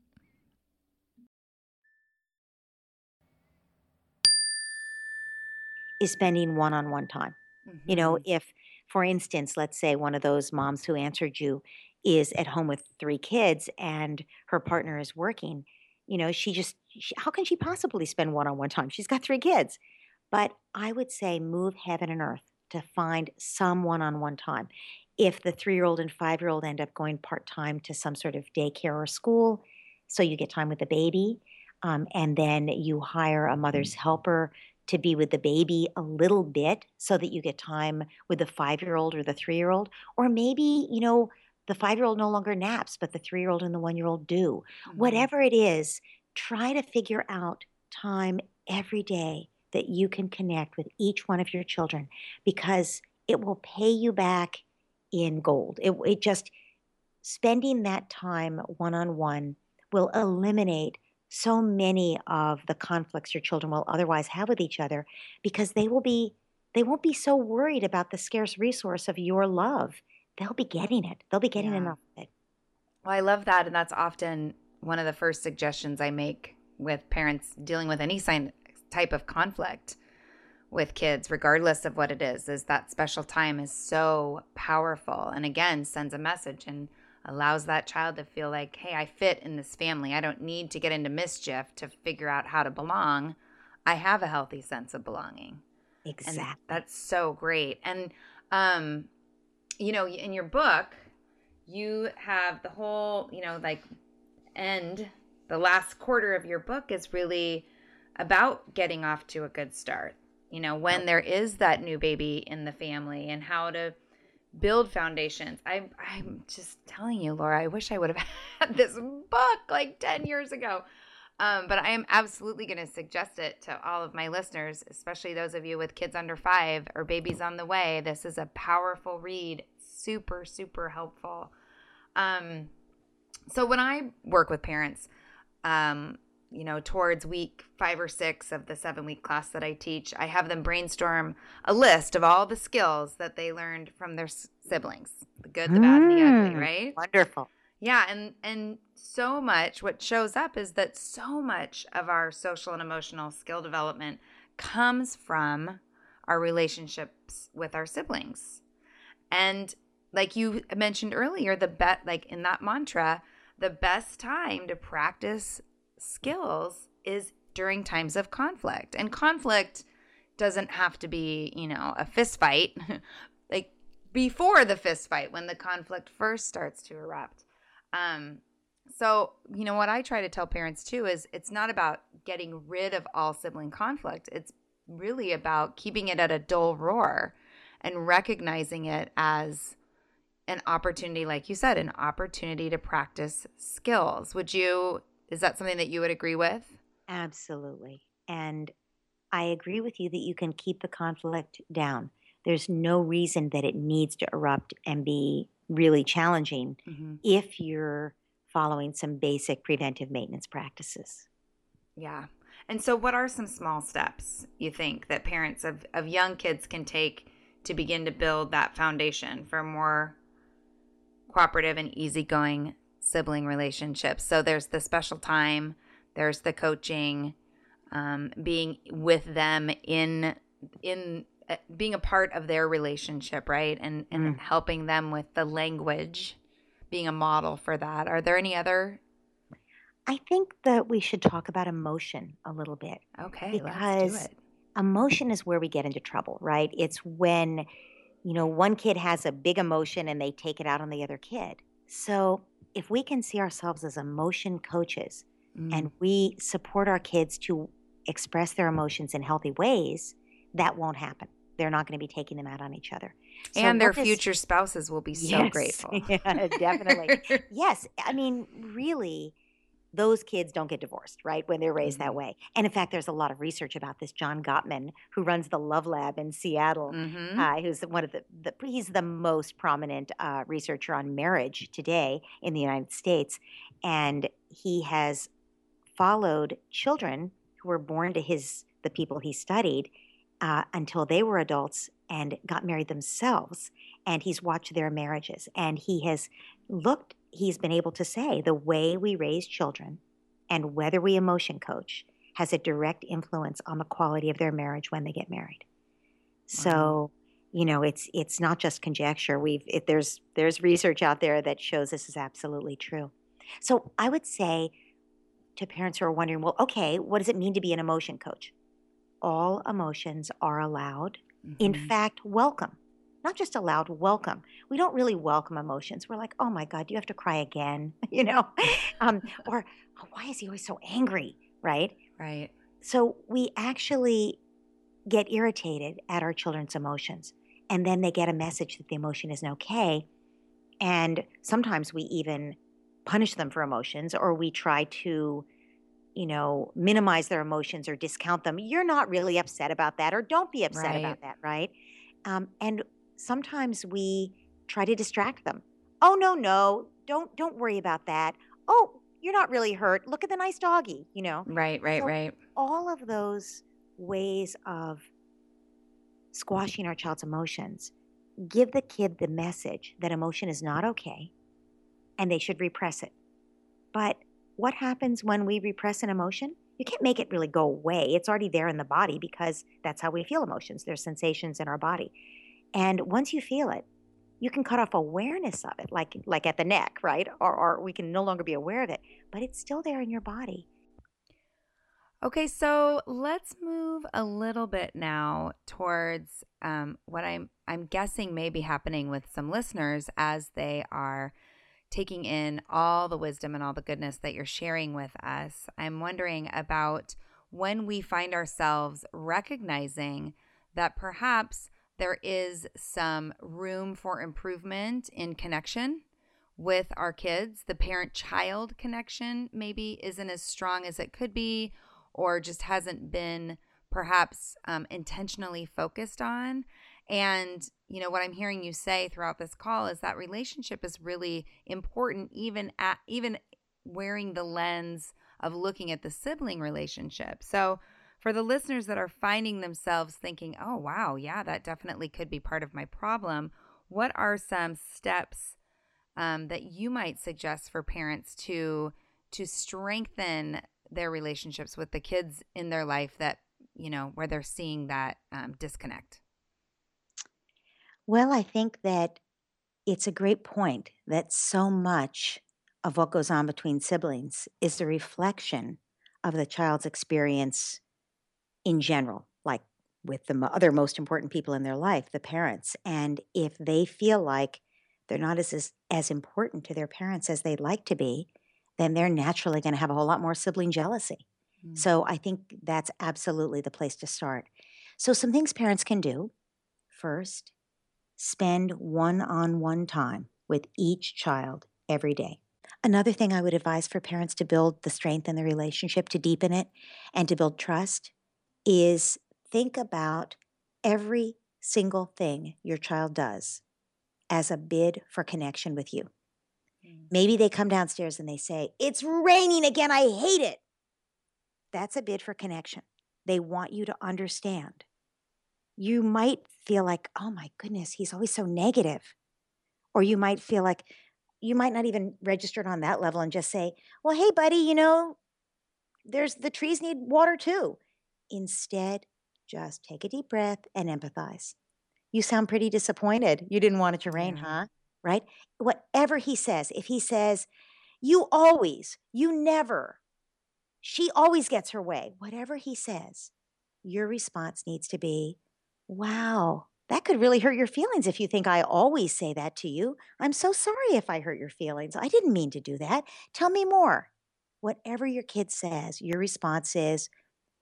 Is spending one on one time. Mm-hmm. You know, mm-hmm. if, for instance, let's say one of those moms who answered you is at home with three kids and her partner is working, you know, she just, she, how can she possibly spend one on one time? She's got three kids. But I would say move heaven and earth to find some one on one time. If the three year old and five year old end up going part time to some sort of daycare or school, so you get time with the baby, um, and then you hire a mother's helper to be with the baby a little bit so that you get time with the five year old or the three year old. Or maybe, you know, the five year old no longer naps, but the three year old and the one year old do. Mm-hmm. Whatever it is, try to figure out time every day that you can connect with each one of your children because it will pay you back in gold. It, it just, spending that time one on one will eliminate so many of the conflicts your children will otherwise have with each other because they will be they won't be so worried about the scarce resource of your love. They'll be getting it. They'll be getting yeah. enough of it. Well i love that and that's often one of the first suggestions i make with parents dealing with any sign, type of conflict with kids regardless of what it is is that special time is so powerful and again sends a message and allows that child to feel like, hey, I fit in this family. I don't need to get into mischief to figure out how to belong. I have a healthy sense of belonging. Exactly. And that's so great. And, um, you know, in your book, you have the whole, you know, like end, the last quarter of your book is really about getting off to a good start. You know, when there is that new baby in the family and how to build foundations. I'm I'm just telling you, Laura, I wish I would have had this book like 10 years ago. Um, but I am absolutely going to suggest it to all of my listeners, especially those of you with kids under five or babies on the way. This is a powerful read, super, super helpful. Um, so when I work with parents, um, you know, towards week five or six of the seven week class that I teach, I have them brainstorm a list of all the skills that they learned from their siblings the good, the bad, and the ugly, mm, right? Wonderful. Yeah. And, and so much what shows up is that so much of our social and emotional skill development comes from our relationships with our siblings. And like you mentioned earlier, the bet, like in that mantra, the best time to practice skills is during times of conflict. And conflict doesn't have to be, you know, a fist fight. like before the fist fight when the conflict first starts to erupt. Um so, you know, what I try to tell parents too is it's not about getting rid of all sibling conflict. It's really about keeping it at a dull roar and recognizing it as an opportunity, like you said, an opportunity to practice skills. Would you is that something that you would agree with? Absolutely. And I agree with you that you can keep the conflict down. There's no reason that it needs to erupt and be really challenging mm-hmm. if you're following some basic preventive maintenance practices. Yeah. And so, what are some small steps you think that parents of, of young kids can take to begin to build that foundation for more cooperative and easygoing sibling relationships? So, there's the special time, there's the coaching, um, being with them in in uh, being a part of their relationship, right? And and mm. helping them with the language, being a model for that. Are there any other I think that we should talk about emotion a little bit. Okay, because emotion is where we get into trouble, right? It's when, you know, one kid has a big emotion and they take it out on the other kid. So if we can see ourselves as emotion coaches mm. and we support our kids to express their emotions in healthy ways, that won't happen. They're not going to be taking them out on each other. So and their future spouses will be so yes, grateful. Yeah, definitely. yes. I mean, really, those kids don't get divorced, right, when they're raised mm-hmm. that way. And in fact, there's a lot of research about this. John Gottman, who runs the Love Lab in Seattle, mm-hmm. uh, who's one of the, the, he's the most prominent uh, researcher on marriage today in the United States, and he has followed children who were born to his the people he studied uh, until they were adults and got married themselves, and he's watched their marriages, and he has looked he's been able to say the way we raise children and whether we emotion coach has a direct influence on the quality of their marriage when they get married. So, you know, it's it's not just conjecture. We've it, there's there's research out there that shows this is absolutely true. So, I would say to parents who are wondering, well, okay, what does it mean to be an emotion coach? All emotions are allowed. Mm-hmm. In fact, welcome not just allowed, welcome. We don't really welcome emotions. We're like, oh my God, do you have to cry again? you know? Um, or oh, why is he always so angry? Right? Right. So we actually get irritated at our children's emotions. And then they get a message that the emotion isn't okay. And sometimes we even punish them for emotions or we try to you know minimize their emotions or discount them you're not really upset about that or don't be upset right. about that right um, and sometimes we try to distract them. Oh no, no, don't don't worry about that. Oh, you're not really hurt. Look at the nice doggy, you know. Right, right, so right. All of those ways of squashing our child's emotions give the kid the message that emotion is not okay and they should repress it. But what happens when we repress an emotion? You can't make it really go away. It's already there in the body because that's how we feel emotions. There's sensations in our body. And once you feel it, you can cut off awareness of it, like like at the neck, right? Or, or we can no longer be aware of it, but it's still there in your body. Okay, so let's move a little bit now towards um, what I'm I'm guessing may be happening with some listeners as they are taking in all the wisdom and all the goodness that you're sharing with us. I'm wondering about when we find ourselves recognizing that perhaps there is some room for improvement in connection with our kids. The parent child connection maybe isn't as strong as it could be, or just hasn't been perhaps um, intentionally focused on. And, you know, what I'm hearing you say throughout this call is that relationship is really important, even at, even wearing the lens of looking at the sibling relationship. So, for the listeners that are finding themselves thinking, oh, wow, yeah, that definitely could be part of my problem, what are some steps um, that you might suggest for parents to to strengthen their relationships with the kids in their life that you know where they're seeing that um, disconnect? Well i think that it's a great point that so much of what goes on between siblings is the reflection of the child's experience in general, like with the other most important people in their life, the parents. And if they feel like they're not as, as, as important to their parents as they'd like to be, then they're naturally going to have a whole lot more sibling jealousy. Mm. So I think that's absolutely the place to start. So, some things parents can do first, spend one on one time with each child every day. Another thing I would advise for parents to build the strength in the relationship, to deepen it, and to build trust is think about every single thing your child does as a bid for connection with you. Mm. Maybe they come downstairs and they say, It's raining again. I hate it. that's a bid for connection. They want you to understand. You might feel like, oh my goodness, he's always so negative. Or you might feel like, you might not even register it on that level and just say, well, hey, buddy, you know, there's the trees need water too. Instead, just take a deep breath and empathize. You sound pretty disappointed. You didn't want it to rain, huh? Right? Whatever he says, if he says, you always, you never, she always gets her way, whatever he says, your response needs to be, wow, that could really hurt your feelings if you think I always say that to you. I'm so sorry if I hurt your feelings. I didn't mean to do that. Tell me more. Whatever your kid says, your response is,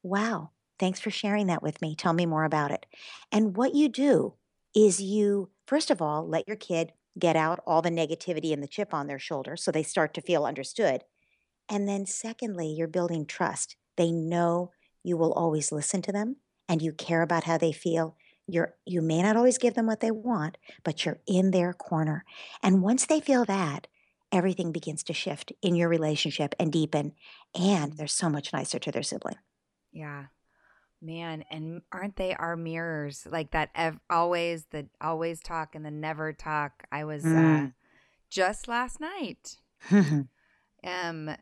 Wow, thanks for sharing that with me. Tell me more about it. And what you do is you, first of all, let your kid get out all the negativity and the chip on their shoulder so they start to feel understood. And then, secondly, you're building trust. They know you will always listen to them and you care about how they feel you're you may not always give them what they want, but you're in their corner. And once they feel that, everything begins to shift in your relationship and deepen and they're so much nicer to their sibling. Yeah. Man, and aren't they our mirrors? Like that ev- always the always talk and the never talk. I was mm. uh, just last night um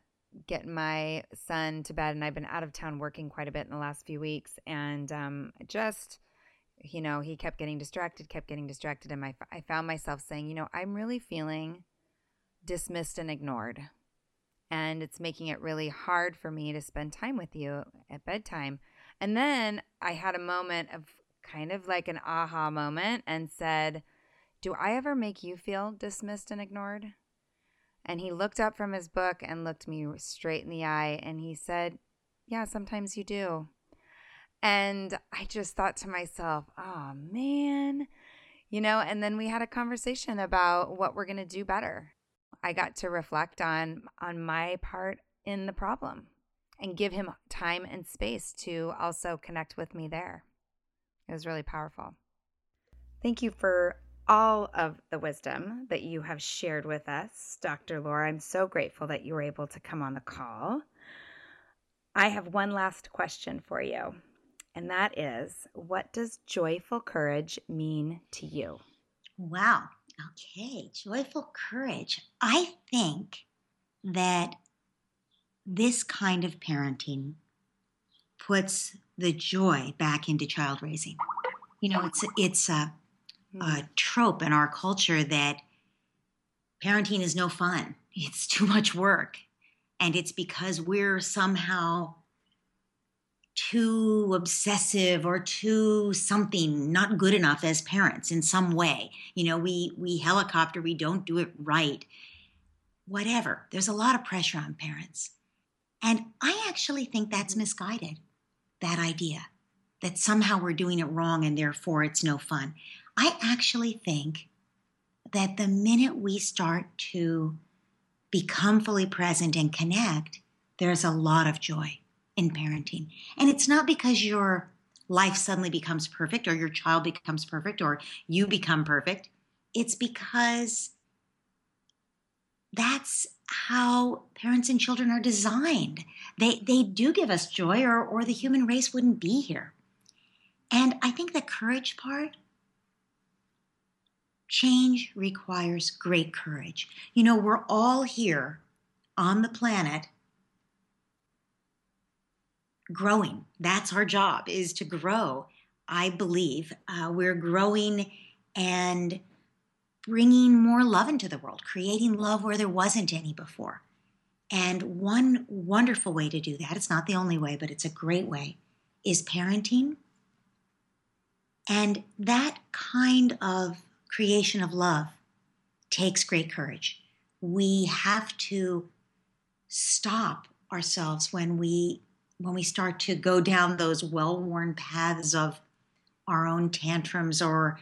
getting my son to bed and I've been out of town working quite a bit in the last few weeks and um just you know, he kept getting distracted, kept getting distracted. And my, I found myself saying, you know, I'm really feeling dismissed and ignored. And it's making it really hard for me to spend time with you at bedtime. And then I had a moment of kind of like an aha moment and said, Do I ever make you feel dismissed and ignored? And he looked up from his book and looked me straight in the eye and he said, Yeah, sometimes you do. And I just thought to myself, oh man, you know, and then we had a conversation about what we're going to do better. I got to reflect on on my part in the problem and give him time and space to also connect with me there. It was really powerful. Thank you for all of the wisdom that you have shared with us, Dr. Laura. I'm so grateful that you were able to come on the call. I have one last question for you and that is what does joyful courage mean to you? Wow. Okay, joyful courage. I think that this kind of parenting puts the joy back into child raising. You know, it's it's a, a hmm. trope in our culture that parenting is no fun. It's too much work. And it's because we're somehow too obsessive or too something not good enough as parents in some way you know we we helicopter we don't do it right whatever there's a lot of pressure on parents and i actually think that's misguided that idea that somehow we're doing it wrong and therefore it's no fun i actually think that the minute we start to become fully present and connect there's a lot of joy in parenting. And it's not because your life suddenly becomes perfect or your child becomes perfect or you become perfect. It's because that's how parents and children are designed. They they do give us joy or or the human race wouldn't be here. And I think the courage part change requires great courage. You know, we're all here on the planet growing. That's our job is to grow. I believe uh, we're growing and bringing more love into the world, creating love where there wasn't any before. And one wonderful way to do that, it's not the only way, but it's a great way, is parenting. And that kind of creation of love takes great courage. We have to stop ourselves when we when we start to go down those well worn paths of our own tantrums or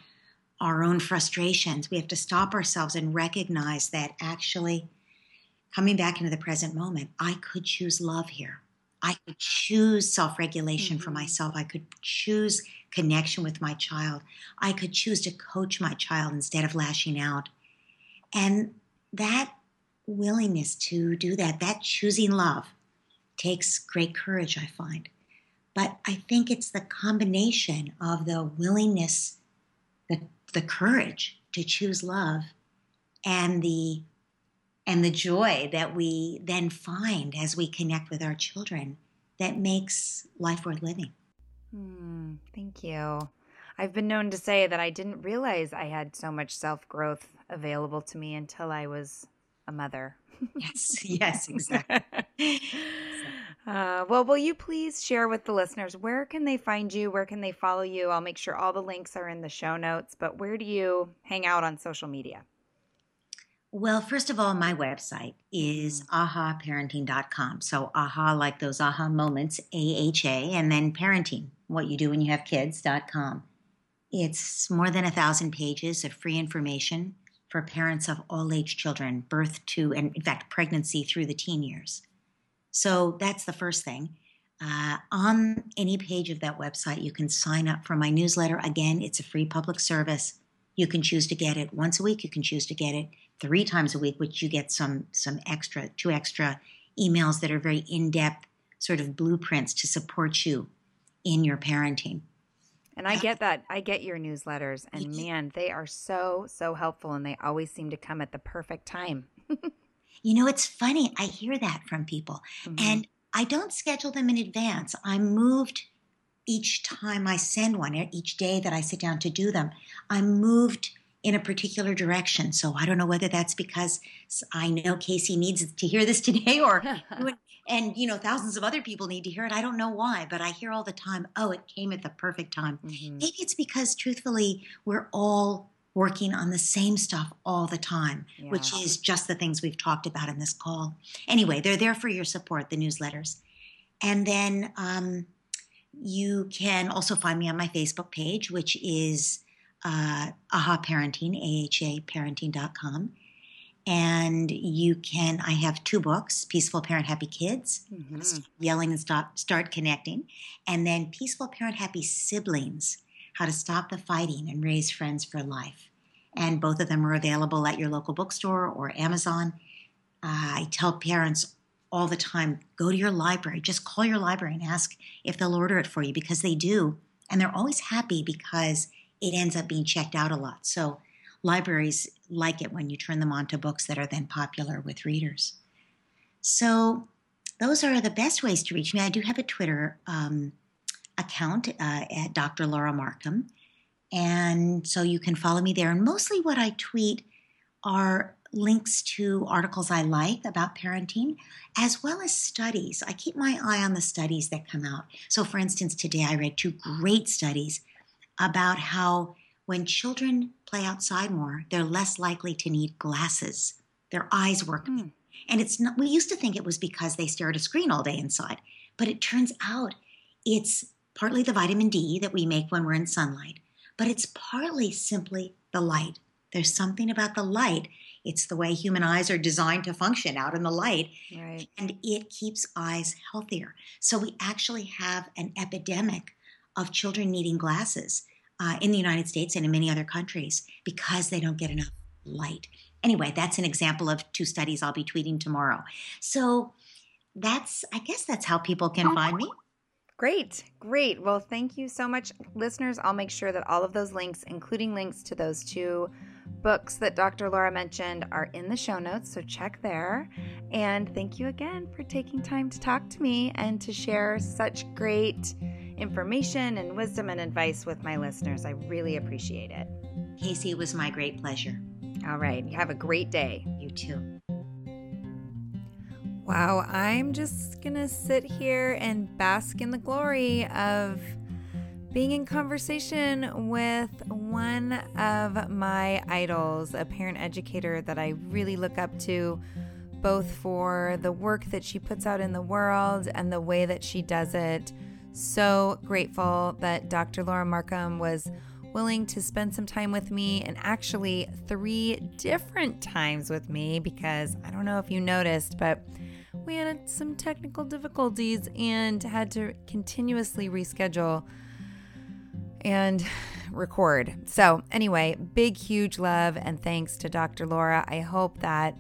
our own frustrations, we have to stop ourselves and recognize that actually, coming back into the present moment, I could choose love here. I could choose self regulation mm-hmm. for myself. I could choose connection with my child. I could choose to coach my child instead of lashing out. And that willingness to do that, that choosing love, takes great courage, I find. But I think it's the combination of the willingness, the, the courage to choose love, and the and the joy that we then find as we connect with our children that makes life worth living. Hmm, thank you. I've been known to say that I didn't realize I had so much self growth available to me until I was a mother. yes, yes, exactly. Uh, well, will you please share with the listeners where can they find you? Where can they follow you? I'll make sure all the links are in the show notes. But where do you hang out on social media? Well, first of all, my website is ahaparenting.com. So, aha, like those aha moments, A H A, and then parenting, what you do when you have kids.com. It's more than a thousand pages of free information for parents of all age children, birth to, and in fact, pregnancy through the teen years. So that's the first thing. Uh, on any page of that website, you can sign up for my newsletter. Again, it's a free public service. You can choose to get it once a week. You can choose to get it three times a week, which you get some some extra two extra emails that are very in depth, sort of blueprints to support you in your parenting. And I get that. I get your newsletters, and man, they are so so helpful, and they always seem to come at the perfect time. You know, it's funny. I hear that from people. Mm-hmm. And I don't schedule them in advance. I'm moved each time I send one, each day that I sit down to do them. I'm moved in a particular direction. So I don't know whether that's because I know Casey needs to hear this today or and you know thousands of other people need to hear it. I don't know why, but I hear all the time, "Oh, it came at the perfect time." Mm-hmm. Maybe it's because truthfully, we're all working on the same stuff all the time, yeah. which is just the things we've talked about in this call. Anyway, they're there for your support, the newsletters. And then um, you can also find me on my Facebook page, which is uh, AHA Parenting, AHA Parenting.com. And you can, I have two books Peaceful Parent, Happy Kids, mm-hmm. Yelling and Stop, Start Connecting, and then Peaceful Parent, Happy Siblings how to Stop the Fighting and Raise Friends for Life. And both of them are available at your local bookstore or Amazon. Uh, I tell parents all the time go to your library, just call your library and ask if they'll order it for you because they do. And they're always happy because it ends up being checked out a lot. So libraries like it when you turn them on to books that are then popular with readers. So those are the best ways to reach me. I do have a Twitter um, account uh, at Dr. Laura Markham. And so you can follow me there. And mostly what I tweet are links to articles I like about parenting, as well as studies. I keep my eye on the studies that come out. So, for instance, today I read two great studies about how when children play outside more, they're less likely to need glasses. Their eyes work. Mm. And it's not, we used to think it was because they stare at a screen all day inside, but it turns out it's partly the vitamin D that we make when we're in sunlight, but it's partly simply the light. There's something about the light. It's the way human eyes are designed to function out in the light, right. and it keeps eyes healthier. So we actually have an epidemic of children needing glasses uh, in the United States and in many other countries because they don't get enough light. Anyway, that's an example of two studies I'll be tweeting tomorrow. So that's, I guess that's how people can find me. Great, great. Well, thank you so much, listeners. I'll make sure that all of those links, including links to those two books that Dr. Laura mentioned, are in the show notes. So check there. And thank you again for taking time to talk to me and to share such great information and wisdom and advice with my listeners. I really appreciate it. Casey, it was my great pleasure. All right. You have a great day. You too. Wow, I'm just gonna sit here and bask in the glory of being in conversation with one of my idols, a parent educator that I really look up to, both for the work that she puts out in the world and the way that she does it. So grateful that Dr. Laura Markham was willing to spend some time with me and actually three different times with me because I don't know if you noticed, but we had some technical difficulties and had to continuously reschedule and record. So, anyway, big, huge love and thanks to Dr. Laura. I hope that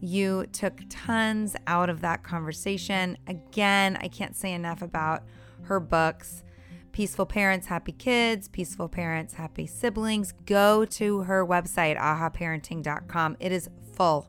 You took tons out of that conversation. Again, I can't say enough about her books. Peaceful Parents, Happy Kids, Peaceful Parents, Happy Siblings. Go to her website, ahaparenting.com. It is full,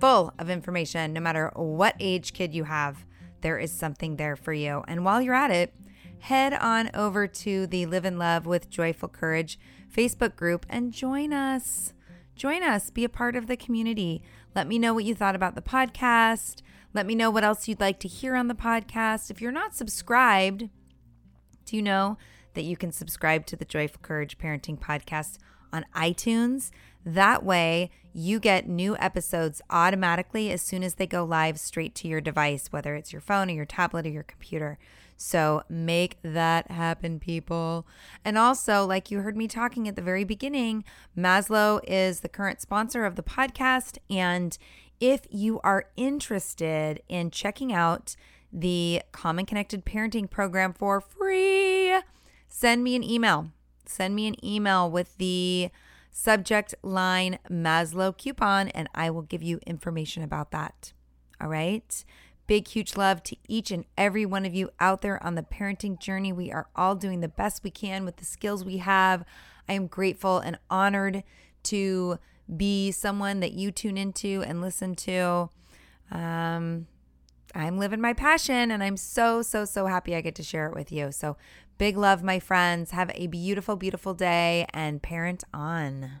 full of information. No matter what age kid you have, there is something there for you. And while you're at it, head on over to the Live and Love with Joyful Courage Facebook group and join us. Join us, be a part of the community. Let me know what you thought about the podcast. Let me know what else you'd like to hear on the podcast. If you're not subscribed, do you know that you can subscribe to the Joyful Courage Parenting Podcast on iTunes? That way, you get new episodes automatically as soon as they go live straight to your device, whether it's your phone or your tablet or your computer. So make that happen, people. And also, like you heard me talking at the very beginning, Maslow is the current sponsor of the podcast. And if you are interested in checking out the Common Connected Parenting Program for free, send me an email. Send me an email with the subject line Maslow coupon, and I will give you information about that. All right. Big, huge love to each and every one of you out there on the parenting journey. We are all doing the best we can with the skills we have. I am grateful and honored to be someone that you tune into and listen to. Um, I'm living my passion and I'm so, so, so happy I get to share it with you. So, big love, my friends. Have a beautiful, beautiful day and parent on.